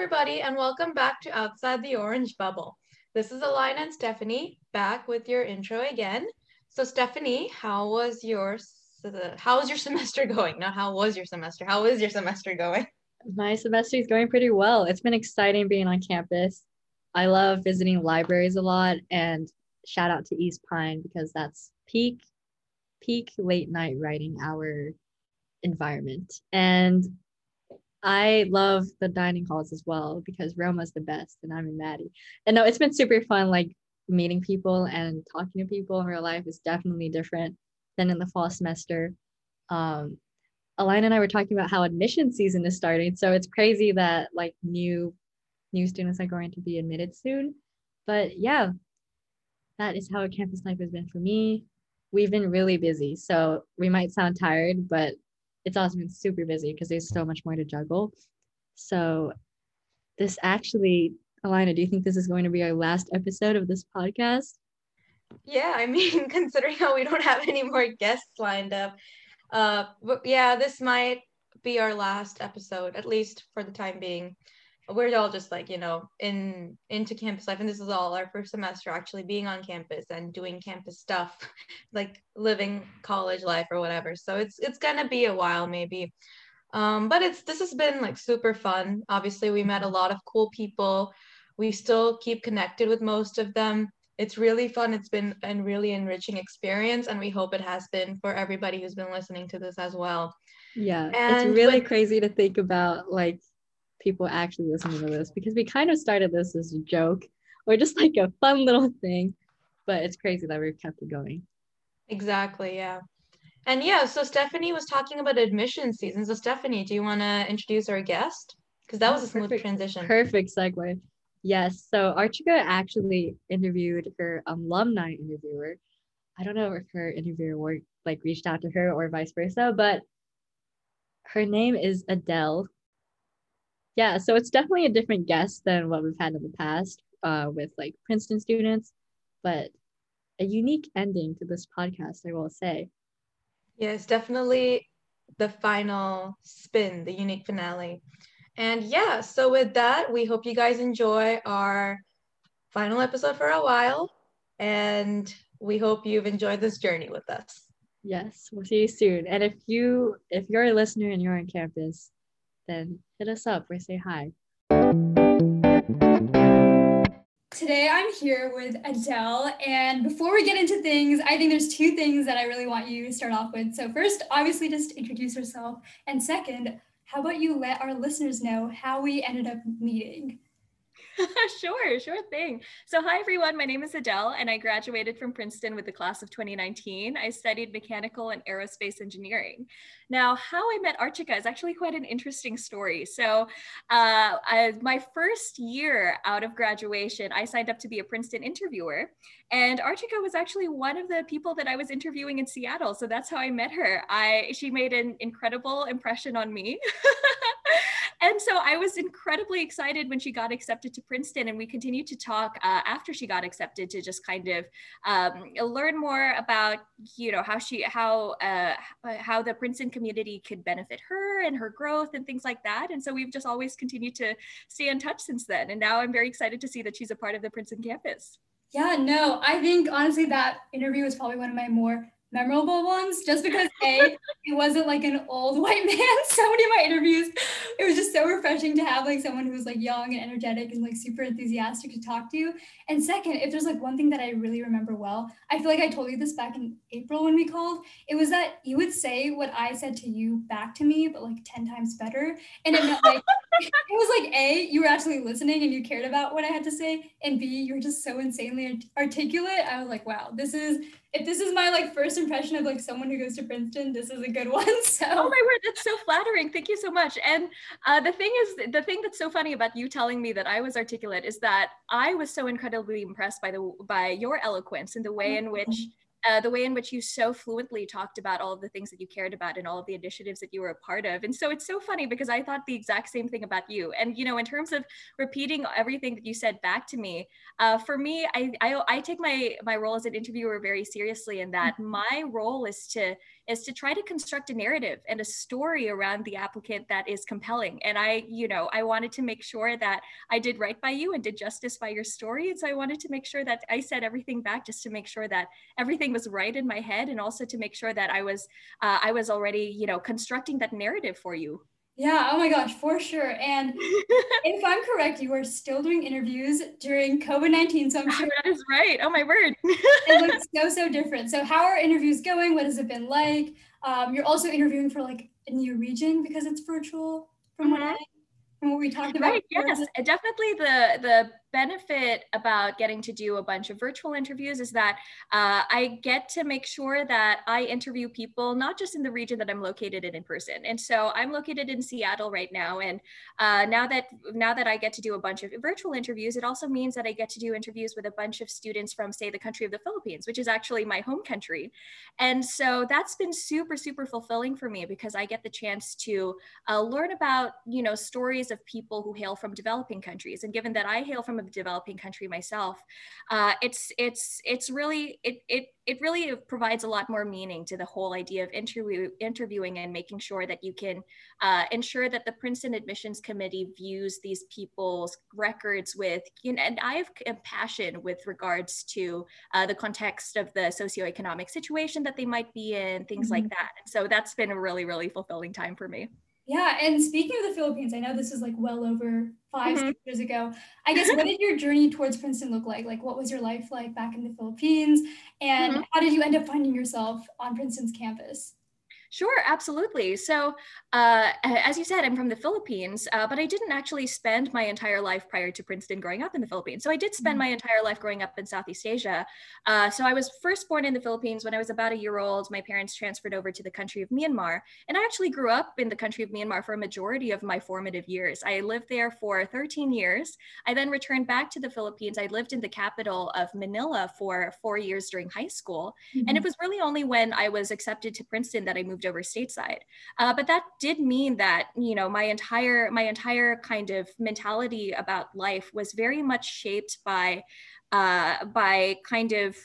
everybody, and welcome back to Outside the Orange Bubble. This is Alina and Stephanie back with your intro again. So, Stephanie, how was your how was your semester going? Not how was your semester? How is your semester going? My semester is going pretty well. It's been exciting being on campus. I love visiting libraries a lot, and shout out to East Pyne because that's peak, peak late night writing hour environment. And I love the dining halls as well because Roma's the best and I'm in Mathey. And no, it's been super fun like meeting people and talking to people in real life is definitely different than in the fall semester. Um, Alina and I were talking about how admission season is starting. So it's crazy that like new new students are going to be admitted soon. But yeah, that is how a campus life has been for me. We've been really busy. So we might sound tired, but it's also been super busy because there's so much more to juggle. So this actually, Alina, do you think this is going to be our last episode of this podcast? Yeah, I mean, considering how we don't have any more guests lined up, uh, but yeah, this might be our last episode, at least for the time being we're all just like you know in into campus life and this is all our first semester actually being on campus and doing campus stuff like living college life or whatever. So it's it's gonna be a while maybe. Um, but it's this has been like super fun. Obviously we met a lot of cool people. We still keep connected with most of them. It's really fun. It's been a really enriching experience and we hope it has been for everybody who's been listening to this as well. Yeah and it's really crazy to think about like people actually listening to this because we kind of started this as a joke or just like a fun little thing, but it's crazy that we've kept it going. Exactly. Yeah. And yeah, so Stephanie was talking about admission season. So Stephanie, do you want to introduce our guest? Because that was a smooth perfect, transition. Perfect segue. Yes. So Archika actually interviewed her alumni interviewer. I don't know if her interviewer worked, like reached out to her or vice versa, but her name is Adele yeah, so it's definitely a different guest than what we've had in the past uh, with like Princeton students, but a unique ending to this podcast, I will say. Yes, definitely the final spin, the unique finale. And yeah, so with that, we hope you guys enjoy our final episode for a while. And we hope you've enjoyed this journey with us. Yes, we'll see you soon. And if you if you're a listener and you're on campus, then hit us up or say hi. Today I'm here with Adele, and before we get into things, I think there's two things that I really want you to start off with. So, first, obviously, just introduce yourself, and second, how about you let our listeners know how we ended up meeting? sure, sure thing. So, hi everyone. My name is Adele, and I graduated from Princeton with the class of 2019. I studied mechanical and aerospace engineering. Now, how I met Archika is actually quite an interesting story. So, uh, I, my first year out of graduation, I signed up to be a Princeton interviewer, and Archika was actually one of the people that I was interviewing in Seattle. So that's how I met her. I she made an incredible impression on me. and so I was incredibly excited when she got accepted to Princeton, and we continued to talk uh, after she got accepted to just kind of um, learn more about you know how she how uh, how the Princeton community could benefit her and her growth and things like that. And so we've just always continued to stay in touch since then. And now I'm very excited to see that she's a part of the Princeton campus. Yeah, no, I think honestly that interview was probably one of my more memorable ones just because a it wasn't like an old white man. So many of my interviews it was just so refreshing to have like someone who was like young and energetic and like super enthusiastic to talk to. And second if there's like one thing that i really remember well i feel like i told you this back in april when we called it was that you would say what i said to you back to me but like 10 times better. And it meant like it was like a you were actually listening and you cared about what i had to say and b you were just so insanely articulate. I was like wow this is if this is my like first impression of like someone who goes to Princeton, this is a good one. So oh my word, that's so flattering. Thank you so much. And uh, the thing is, the thing that's so funny about you telling me that I was articulate is that I was so incredibly impressed by the by your eloquence and the way in which uh, the way in which you so fluently talked about all of the things that you cared about and all of the initiatives that you were a part of. And so it's so funny because I thought the exact same thing about you. And, you know, in terms of repeating everything that you said back to me, uh, for me, I, I, I, take my, my role as an interviewer very seriously in that mm-hmm. my role is to is to try to construct a narrative and a story around the applicant that is compelling. And I, you know, I wanted to make sure that I did right by you and did justice by your story. And so I wanted to make sure that I said everything back just to make sure that everything was right in my head and also to make sure that I was, uh, I was already, you know, constructing that narrative for you. Yeah, oh my gosh, for sure. And if I'm correct, you are still doing interviews during COVID 19. So I'm sure that is right. Oh my word. it looks so, so different. So, how are interviews going? What has it been like? Um, you're also interviewing for like a new region because it's virtual, from mm-hmm. what I from what we talked about. Right, yes, definitely the the benefit about getting to do a bunch of virtual interviews is that uh, I get to make sure that I interview people not just in the region that I'm located in in person. And so I'm located in Seattle right now, and uh, now that now that I get to do a bunch of virtual interviews, it also means that I get to do interviews with a bunch of students from, say, the country of the Philippines, which is actually my home country. And so that's been super super fulfilling for me because I get the chance to uh, learn about you know stories of people who hail from developing countries. And given that I hail from a developing country myself, uh, it's it's it's really it it it really provides a lot more meaning to the whole idea of interview interviewing and making sure that you can uh, ensure that the Princeton Admissions Committee views these people's records with you know, and I have compassion with regards to uh, the context of the socioeconomic situation that they might be in, things mm-hmm. like that. So that's been a really really fulfilling time for me. Yeah, and speaking of the Philippines, I know this is like well over 5 mm-hmm. years ago. I guess what did your journey towards Princeton look like? Like, what was your life like back in the Philippines, and mm-hmm. how did you end up finding yourself on Princeton's campus? Sure, absolutely. So, uh, as you said, I'm from the Philippines, uh, but I didn't actually spend my entire life prior to Princeton growing up in the Philippines. So, I did spend mm-hmm. my entire life growing up in Southeast Asia. Uh, so, I was first born in the Philippines when I was about a year old. My parents transferred over to the country of Myanmar. And I actually grew up in the country of Myanmar for a majority of my formative years. I lived there for 13 years. I then returned back to the Philippines. I lived in the capital of Manila for four years during high school. Mm-hmm. And it mm-hmm. was really only when I was accepted to Princeton that I moved moved over stateside. Uh, but that did mean that you know my entire my entire kind of mentality about life was very much shaped by uh, by kind of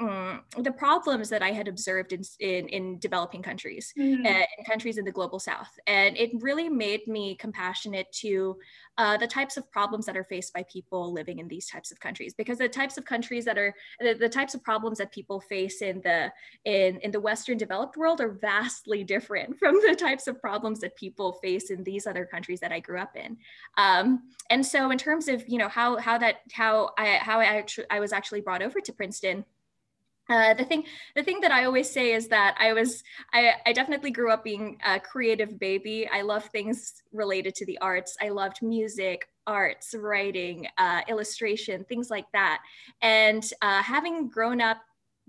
um, the problems that I had observed in, in, in developing countries, mm-hmm. uh, in countries in the global south. And it really made me compassionate to uh, the types of problems that are faced by people living in these types of countries, because the types of countries that are, the, the types of problems that people face in the, in, in the Western developed world are vastly different from the types of problems that people face in these other countries that I grew up in. Um, and so in terms of, you know, how, how that, how I, how I actually, I was actually brought over to Princeton, uh, the thing the thing that i always say is that i was I, I definitely grew up being a creative baby. I love things related to the arts. I loved music arts writing uh, illustration things like that. And uh, having grown up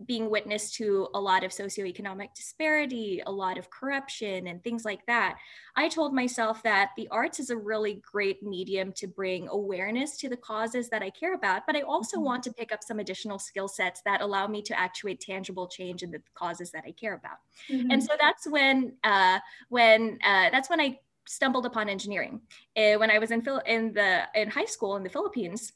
being witness to a lot of socioeconomic disparity, a lot of corruption, and things like that, I told myself that the arts is a really great medium to bring awareness to the causes that I care about. But I also mm-hmm. want to pick up some additional skill sets that allow me to actuate tangible change in the causes that I care about. Mm-hmm. And so that's when, uh, when uh, that's when I stumbled upon engineering. Uh, when I was in, in the in high school in the Philippines.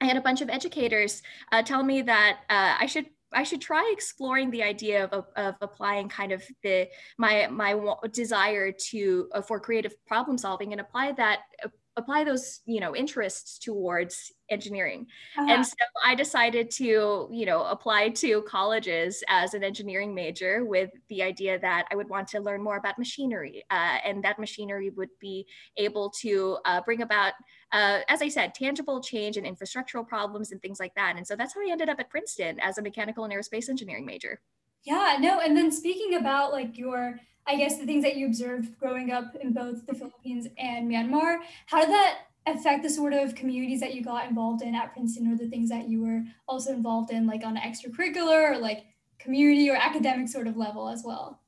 I had a bunch of educators uh, tell me that uh, I should I should try exploring the idea of, of applying kind of the my my desire to uh, for creative problem solving and apply that uh, apply those you know interests towards engineering. Uh-huh. and so i decided to you know apply to colleges as an engineering major with the idea that i would want to learn more about machinery uh, and that machinery would be able to uh, bring about uh, as i said tangible change in infrastructural problems and things like that. And so that's how i ended up at princeton as a mechanical and aerospace engineering major. Yeah no and then speaking about like your I guess the things that you observed growing up in both the Philippines and Myanmar, how did that affect the sort of communities that you got involved in at Princeton or the things that you were also involved in, like on an extracurricular or like community or academic sort of level as well?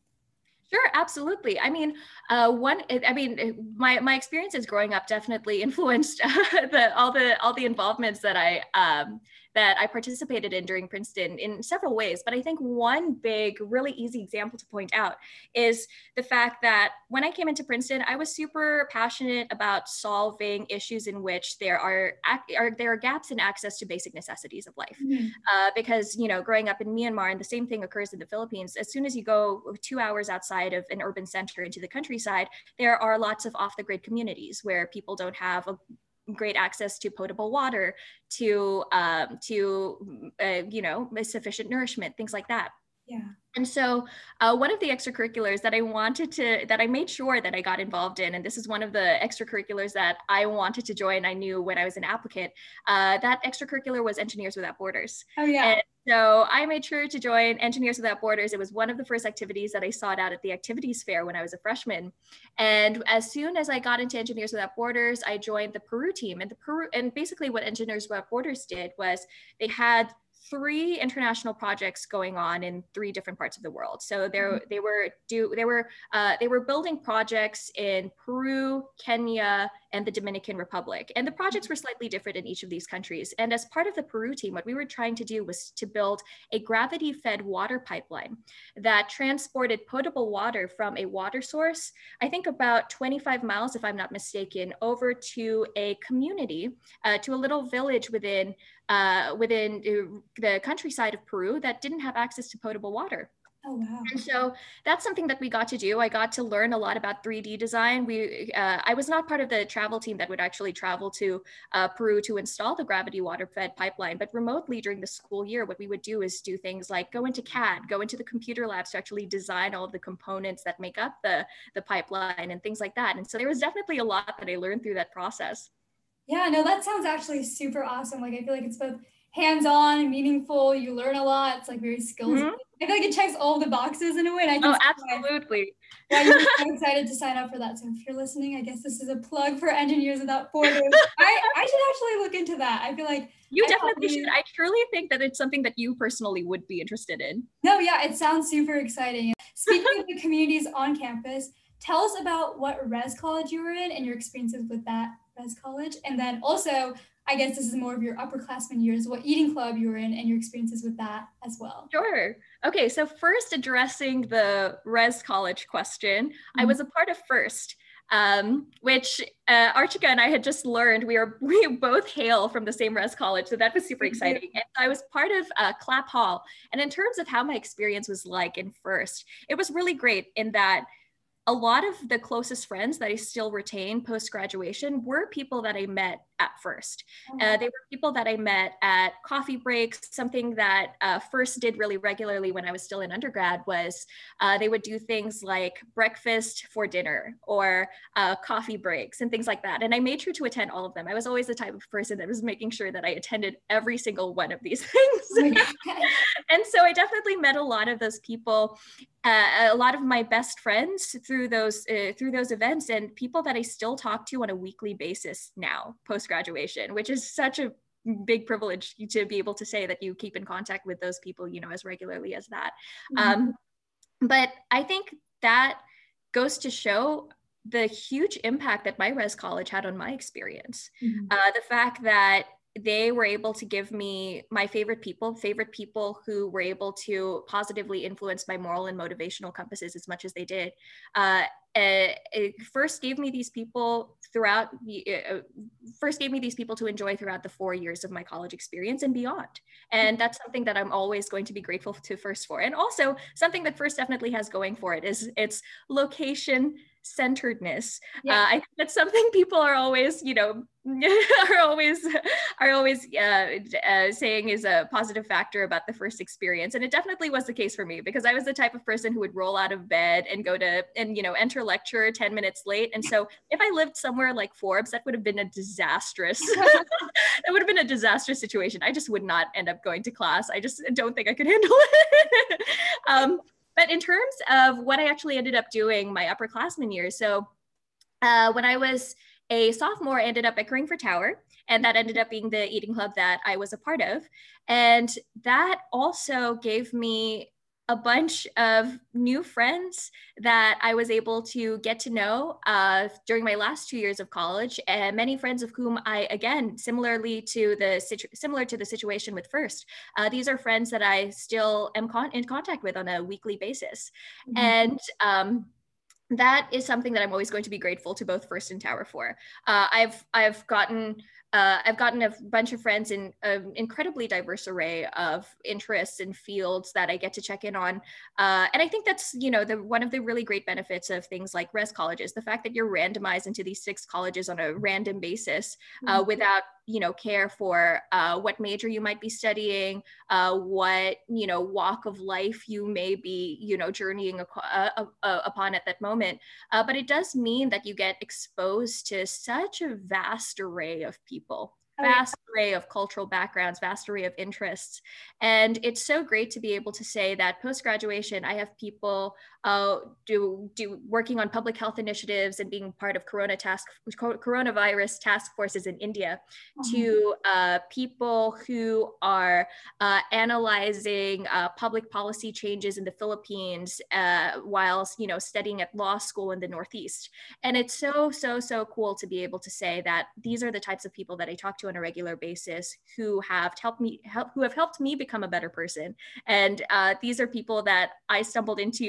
Sure, absolutely. I mean, uh, one. I mean, my my experiences growing up definitely influenced the all the all the involvements that I um, that I participated in during Princeton in several ways. But I think one big, really easy example to point out is the fact that when I came into Princeton, I was super passionate about solving issues in which there are, are there are gaps in access to basic necessities of life. Mm-hmm. Uh, because you know, growing up in Myanmar, and the same thing occurs in the Philippines. As soon as you go two hours outside of an urban center into the countryside, there are lots of off the grid communities where people don't have a great access to potable water, to um, to uh, you know sufficient nourishment, things like that. Yeah. And so, uh, one of the extracurriculars that I wanted to, that I made sure that I got involved in, and this is one of the extracurriculars that I wanted to join. I knew when I was an applicant, uh, that extracurricular was Engineers Without Borders. Oh, yeah. And so, I made sure to join Engineers Without Borders. It was one of the first activities that I sought out at the activities fair when I was a freshman. And as soon as I got into Engineers Without Borders, I joined the Peru team. And the Peru, and basically what Engineers Without Borders did was they had three international projects going on in three different parts of the world. So there mm-hmm. they were do they were uh, they were building projects in Peru, Kenya, and the Dominican Republic. And the projects were slightly different in each of these countries. And as part of the Peru team, what we were trying to do was to build a gravity-fed water pipeline that transported potable water from a water source, I think about 25 miles, if I'm not mistaken, over to a community, uh, to a little village within uh, within uh, the countryside of Peru that didn't have access to potable water. Oh, wow. And so that's something that we got to do. I got to learn a lot about 3D design. We, uh, I was not part of the travel team that would actually travel to uh, Peru to install the gravity water fed pipeline, but remotely during the school year, what we would do is do things like go into CAD, go into the computer labs to actually design all of the components that make up the, the pipeline and things like that. And so there was definitely a lot that I learned through that process. Yeah, no, that sounds actually super awesome. Like, I feel like it's both hands on meaningful. You learn a lot. It's like very skills. Mm-hmm. I feel like it checks all the boxes in a way. And I can oh, absolutely. Why you're so excited to sign up for that. So if you're listening, I guess this is a plug for Engineers Without Borders. I, I should actually look into that. I feel like you I definitely should. I truly think that it's something that you personally would be interested in. No, yeah, it sounds super exciting. Speaking of the communities on campus, tell us about what res college you were in and your experiences with that res college. And then also, I guess this is more of your upperclassmen years, what eating club you were in and your experiences with that as well. Sure. Okay, so first addressing the res college question, mm-hmm. I was a part of FIRST. Um, which uh, Archika and I had just learned we are we both hail from the same res college, so that was super exciting. And I was part of uh, Clapp Hall, and in terms of how my experience was like in first, it was really great in that a lot of the closest friends that I still retain post graduation were people that I met at first. Uh, mm-hmm. they were people that I met at coffee breaks. Something that uh, first did really regularly when I was still in undergrad was uh, they would do things like breakfast for dinner or uh, coffee breaks and things like that. And I made sure to attend all of them. I was always the type of person that was making sure that I attended every single one of these things. and so I definitely met a lot of those people uh, a lot of my best friends through those uh, through those events and people that I still talk to on a weekly basis now post graduation, which is such a big privilege to be able to say that you keep in contact with those people, you know, as regularly as that. Mm-hmm. Um, but I think that goes to show the huge impact that my res college had on my experience. Mm-hmm. Uh, the fact that they were able to give me my favorite people, favorite people who were able to positively influence my moral and motivational compasses as much as they did. Uh, it first gave me these people throughout uh, first gave me these people to enjoy throughout the four years of my college experience and beyond and that's something that i'm always going to be grateful to first for and also something that first definitely has going for it is its location centeredness. Yeah. Uh, I think that's something people are always, you know, are always are always uh, uh, saying is a positive factor about the first experience, and it definitely was the case for me because I was the type of person who would roll out of bed and go to and you know enter lecture ten minutes late, and so if I lived somewhere like Forbes, that would have been a disastrous. that would have been a disastrous situation. I just would not end up going to class. I just don't think I could handle it. um, but in terms of what I actually ended up doing my upperclassmen years, so uh, when I was a sophomore, I ended up at for Tower, and that ended up being the eating club that I was a part of. And that also gave me a bunch of new friends that I was able to get to know uh, during my last two years of college, and many friends of whom I, again, similarly to the situ- similar to the situation with First, uh, these are friends that I still am con- in contact with on a weekly basis, mm-hmm. and. Um, that is something that I'm always going to be grateful to both First and Tower for. Uh, I've I've gotten uh, I've gotten a bunch of friends in an incredibly diverse array of interests and fields that I get to check in on. Uh, and I think that's, you know, the one of the really great benefits of things like res colleges, the fact that you're randomized into these six colleges on a random basis uh, mm-hmm. without, you know, care for uh, what major you might be studying, uh, what, you know, walk of life you may be, you know, journeying uh, upon at that moment. but it does mean that you get exposed to such a vast array of people people oh, vast array of cultural backgrounds, vast array of interests. And it's so great to be able to say that post graduation, I have people uh, do do working on public health initiatives and being part of Corona task coronavirus task forces in India, mm-hmm. to uh, people who are uh, analyzing uh, public policy changes in the Philippines uh, whilst you know studying at law school in the Northeast. And it's so so so cool to be able to say that these are the types of people that I talk to to on a regular basis who have helped me help who have helped me become a better person. And uh, these are people that i stumbled into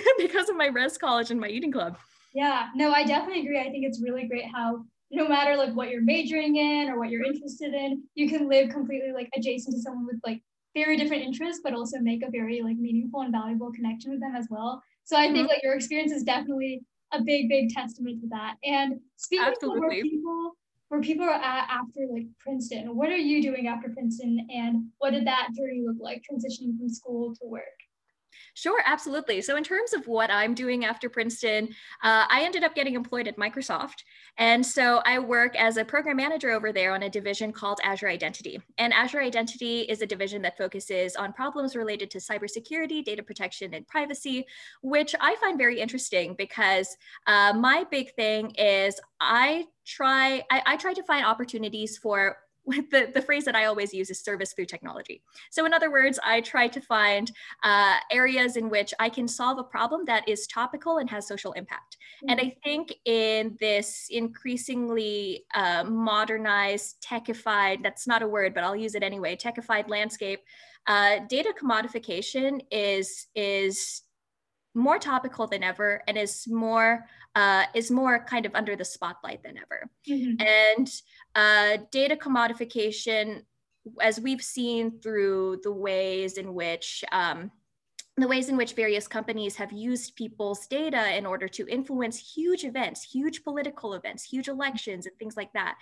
because of my res college and my eating club. Yeah no i definitely agree. I think it's really great how no matter like what you're majoring in or what you're interested in you can live completely like adjacent to someone with like very different interests but also make a very like meaningful and valuable connection with them as well. So i think mm-hmm. like your experience is definitely a big big testament to that. And speaking Absolutely. of more people where people are at after like Princeton. What are you doing after Princeton and what did that journey look like transitioning from school to work? Sure, absolutely. So, in terms of what I'm doing after Princeton, uh, I ended up getting employed at Microsoft. And so I work as a program manager over there on a division called Azure Identity. And Azure Identity is a division that focuses on problems related to cybersecurity, data protection, and privacy, which I find very interesting because uh, my big thing is I try I, I try to find opportunities for the, the phrase that I always use is service through technology. So, in other words, I try to find uh, areas in which I can solve a problem that is topical and has social impact. Mm-hmm. And I think in this increasingly uh, modernized, techified, that's not a word, but I'll use it anyway, techified landscape, uh, data commodification is, is more topical than ever and is more uh, is more kind of under the spotlight than ever. Mm-hmm. And uh, data commodification, as we've seen through the ways in which um, the ways in which various companies have used people's data in order to influence huge events, huge political events, huge elections, and things like that.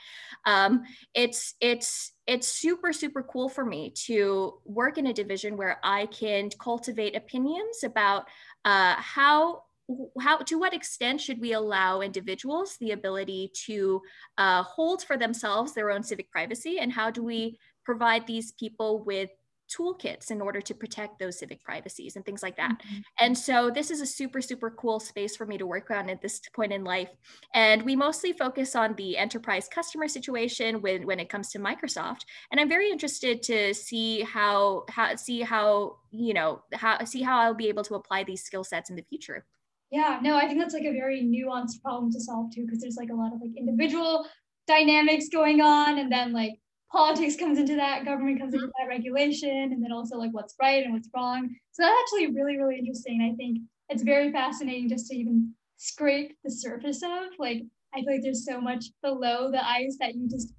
Um, it's it's it's super super cool for me to work in a division where I can cultivate opinions about uh, how how to what extent should we allow individuals the ability to uh, hold for themselves their own civic privacy and how do we provide these people with toolkits in order to protect those civic privacies and things like that. Mm-hmm. And so this is a super, super cool space for me to work on at this point in life. And we mostly focus on the enterprise customer situation when, when it comes to Microsoft. And I'm very interested to see how, how see how, you know, how see how I'll be able to apply these skill sets in the future. Yeah, no, I think that's like a very nuanced problem to solve too, because there's like a lot of like individual dynamics going on and then like politics comes into that, government comes into mm-hmm. that regulation, and then also like what's right and what's wrong. So that's actually really, really interesting. I think it's very fascinating just to even scrape the surface of. Like I feel like there's so much below the ice that you just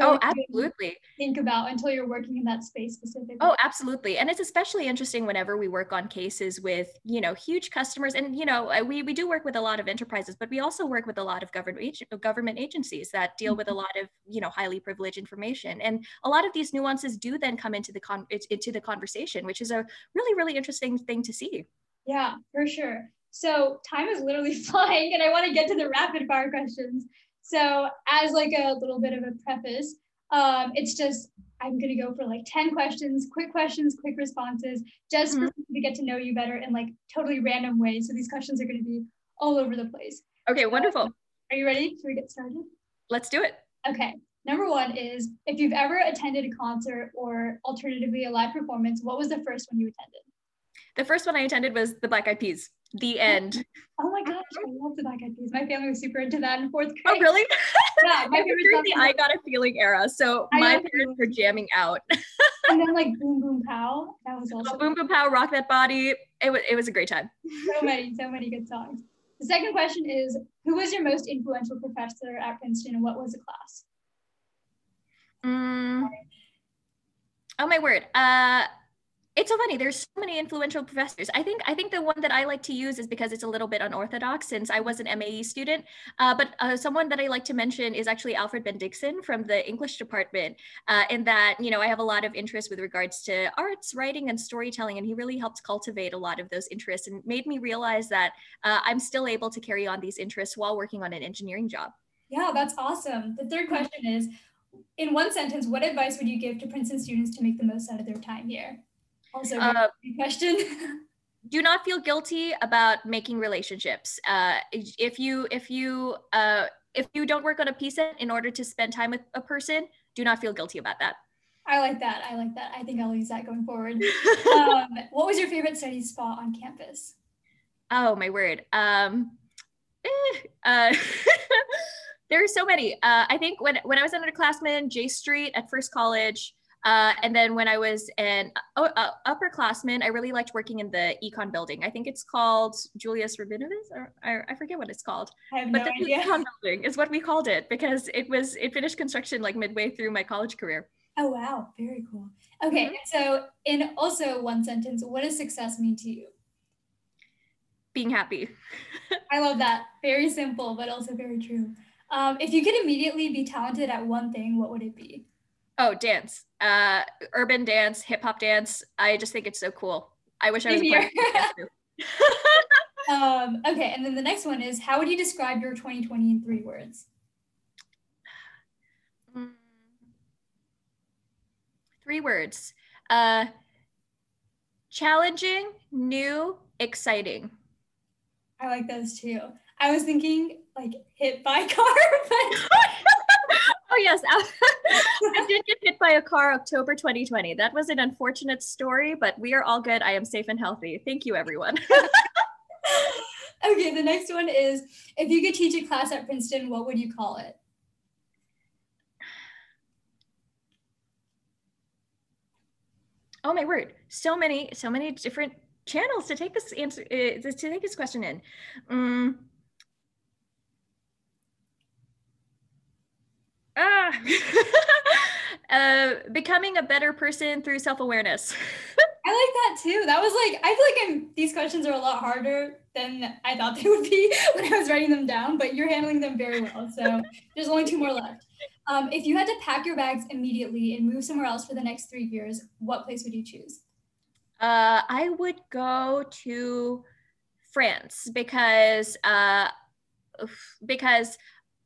oh absolutely. think about until you're working in that space specifically. Oh absolutely. And it's especially interesting whenever we work on cases with you know huge customers. And you know uh, we, we do work with a lot of enterprises but we also work with a lot of government government agencies that deal with a mm-hmm. lot of you know highly privileged information. And a lot of these nuances do then come into the con into the conversation which is a really really interesting thing to see. Yeah for sure. So time is literally flying and i want to get to the rapid fire questions so as like a little bit of a preface, um, it's just I'm gonna go for like 10 questions, quick questions, quick responses, just mm-hmm. to get to know you better in like totally random ways. So these questions are gonna be all over the place. Okay, wonderful. are you ready? Should we get started? Let's do it. Okay. Number one is if you've ever attended a concert or alternatively a live performance, what was the first one you attended? The first one I attended was the Black Eyed Peas. The end. Oh my gosh, I love the Black Eyed Peas. My family was super into that in fourth grade. Oh, really? Yeah, my I favorite the I Got a Feeling era. So I my Got parents were jamming out. and then like Boom Boom Pow. That was also So Boom Boom Pow, Rock That Body. It was, it was a great time. so many, so many good songs. The second question is Who was your most influential professor at Princeton and what was the class? Mm. Oh my word. Uh it's so funny. There's so many influential professors. I think I think the one that I like to use is because it's a little bit unorthodox since I was an MAE student. Uh, but uh, someone that I like to mention is actually Alfred Bendixen from the English department. Uh, in that, you know, I have a lot of interest with regards to arts, writing, and storytelling, and he really helped cultivate a lot of those interests and made me realize that uh, I'm still able to carry on these interests while working on an engineering job. Yeah, that's awesome. The third question is In one sentence, what advice would you give to Princeton students to make the most out of their time here? Also, Uh, good question. do not feel guilty about making relationships. Uh, if you if you uh, if you don't work on a piece in order to spend time with a person, do not feel guilty about that. I like that. I like that. I think I'll use that going forward. um, what was your favorite study spot on campus? oh my word. Um, eh, uh, there are so many. Uh, I think when when I was an underclassman, J Street at First College. Uh, and then when I was an uh, uh, upperclassman, I really liked working in the econ building. I think it's called Julius Rabinowitz, or, or I forget what it's called. I have but no the idea. econ building is what we called it because it was it finished construction like midway through my college career. Oh, wow. Very cool. Okay. Mhm. So, in also one sentence, what does success mean to you? Being happy. I love that. Very simple, but also very true. Um, if you could immediately be talented at one thing, what would it be? Oh, dance. Uh, urban dance, hip hop dance. I just think it's so cool. I wish I was a Same part of here. the dance group. Um, okay, and then the next one is how would you describe your 2020 in three words? Mm. Three words. Uh, challenging, new, exciting. I like those too. I was thinking like hit by car, but yes, I did get hit by a car October 2020. That was an unfortunate story, but we are all good. I am safe and healthy. Thank you, everyone. okay, the next one is if you could teach a class at Princeton, what would you call it? oh my word, so many, so many different channels to take this answer uh, to take this question in. Mm. Ah. uh, becoming a better person through self-awareness. I like that too. That was like I feel like I'm, these questions are a lot harder than I thought they would be when I was writing them down, but you're handling them very well. So there's only two more left. Um, if you had to pack your bags immediately and move somewhere else for the next three years, what place would you choose? Uh, I would go to France because uh, because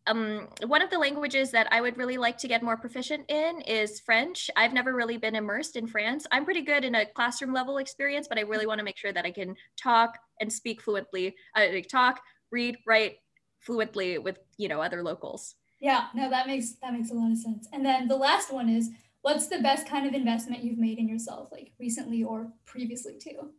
um, one of the languages that I would really like to get more proficient in is French. I've never really been immersed in France. I'm pretty good in a classroom level experience, but I really want to make sure that I can talk and speak fluently, uh, talk, read, write fluently with you know other locals. Yeah, no, that makes that makes a lot of sense. And then the last one is what's the best kind of investment you've made in yourself, like recently or previously too?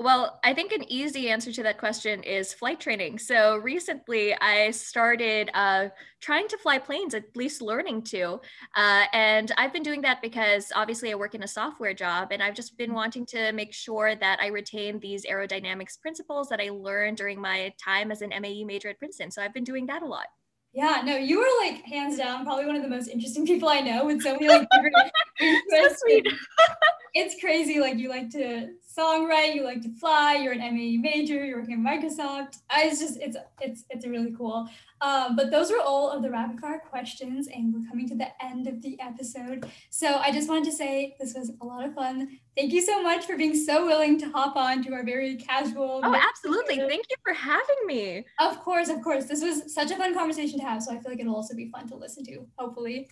Well, I think an easy answer to that question is flight training. So recently, I started uh, trying to fly planes, at least learning to. Uh, and I've been doing that because obviously I work in a software job, and I've just been wanting to make sure that I retain these aerodynamics principles that I learned during my time as an MAE major at Princeton. So I've been doing that a lot. Yeah, no, you were like hands down probably one of the most interesting people I know with so many like different interests. It's crazy. Like you like to songwrite, you like to fly, you're an MAE major, you're working at Microsoft. I, it's just it's it's it's really cool. Um, but those are all of the rapid fire questions, and we're coming to the end of the episode. So I just wanted to say this was a lot of fun. Thank you so much for being so willing to hop on to our very casual. Oh, absolutely. intuitive- Thank you for having me. Of course, of course. This was such a fun conversation to have, so I feel like it'll also be fun to listen to. Hopefully,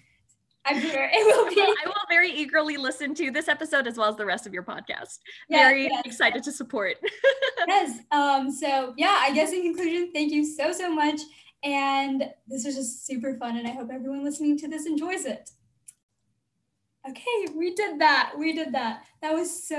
I'm sure it will be. I will very eagerly listen to this episode as well as the rest of your podcast. Yeah, very yes. excited to support. yes. Um, so yeah, I guess in conclusion, thank you so so much. And this was just super fun, and I hope everyone listening to this enjoys it. Okay, we did that. We did that. That was so